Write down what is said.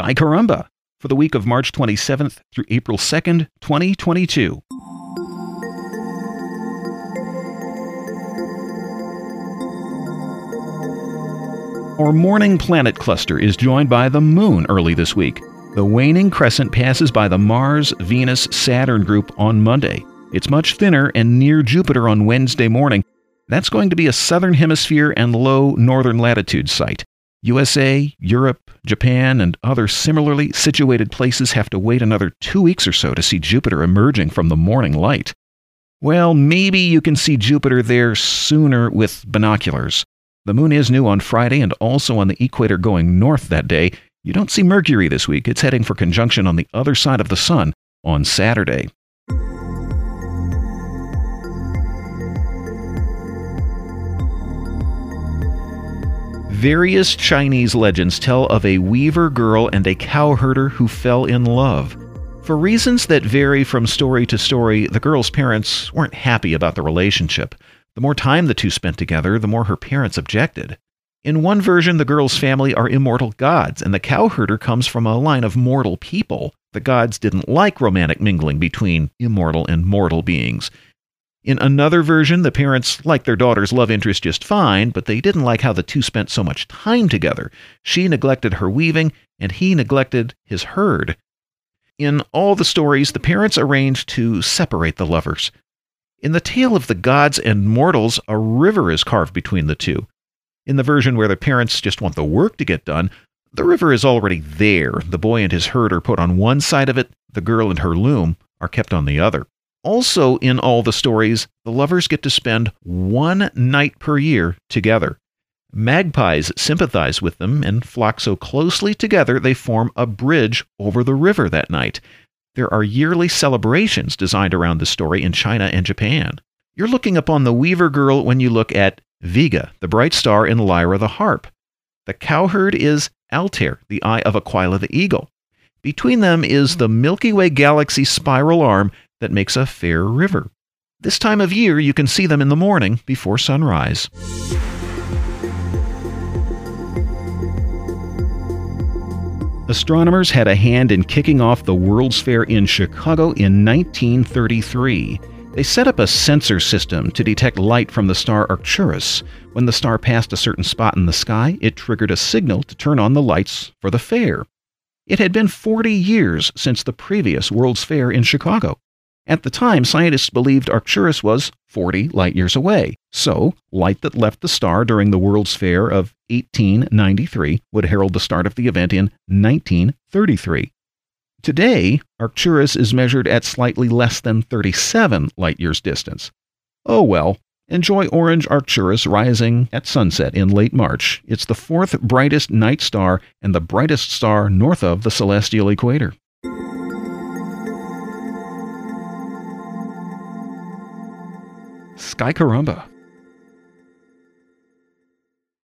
Sky Caramba for the week of March 27th through April 2nd, 2022. Our morning planet cluster is joined by the Moon early this week. The waning crescent passes by the Mars Venus Saturn group on Monday. It's much thinner and near Jupiter on Wednesday morning. That's going to be a southern hemisphere and low northern latitude site. USA, Europe, Japan, and other similarly situated places have to wait another two weeks or so to see Jupiter emerging from the morning light. Well, maybe you can see Jupiter there sooner with binoculars. The moon is new on Friday and also on the equator going north that day. You don't see Mercury this week. It's heading for conjunction on the other side of the sun on Saturday. Various Chinese legends tell of a weaver girl and a cowherder who fell in love. For reasons that vary from story to story, the girl's parents weren't happy about the relationship. The more time the two spent together, the more her parents objected. In one version, the girl's family are immortal gods, and the cowherder comes from a line of mortal people. The gods didn't like romantic mingling between immortal and mortal beings. In another version, the parents liked their daughter's love interest just fine, but they didn't like how the two spent so much time together. She neglected her weaving, and he neglected his herd. In all the stories, the parents arranged to separate the lovers. In the tale of the gods and mortals, a river is carved between the two. In the version where the parents just want the work to get done, the river is already there. The boy and his herd are put on one side of it, the girl and her loom are kept on the other. Also, in all the stories, the lovers get to spend one night per year together. Magpies sympathize with them and flock so closely together they form a bridge over the river that night. There are yearly celebrations designed around the story in China and Japan. You're looking upon the Weaver Girl when you look at Vega, the bright star in Lyra the harp. The cowherd is Altair, the eye of Aquila the eagle. Between them is the Milky Way galaxy spiral arm that makes a fair river. This time of year, you can see them in the morning before sunrise. Astronomers had a hand in kicking off the World's Fair in Chicago in 1933. They set up a sensor system to detect light from the star Arcturus. When the star passed a certain spot in the sky, it triggered a signal to turn on the lights for the fair. It had been 40 years since the previous World's Fair in Chicago. At the time, scientists believed Arcturus was 40 light years away, so light that left the star during the World's Fair of 1893 would herald the start of the event in 1933. Today, Arcturus is measured at slightly less than 37 light years distance. Oh well, enjoy orange Arcturus rising at sunset in late March. It's the fourth brightest night star and the brightest star north of the celestial equator. Sky Caramba.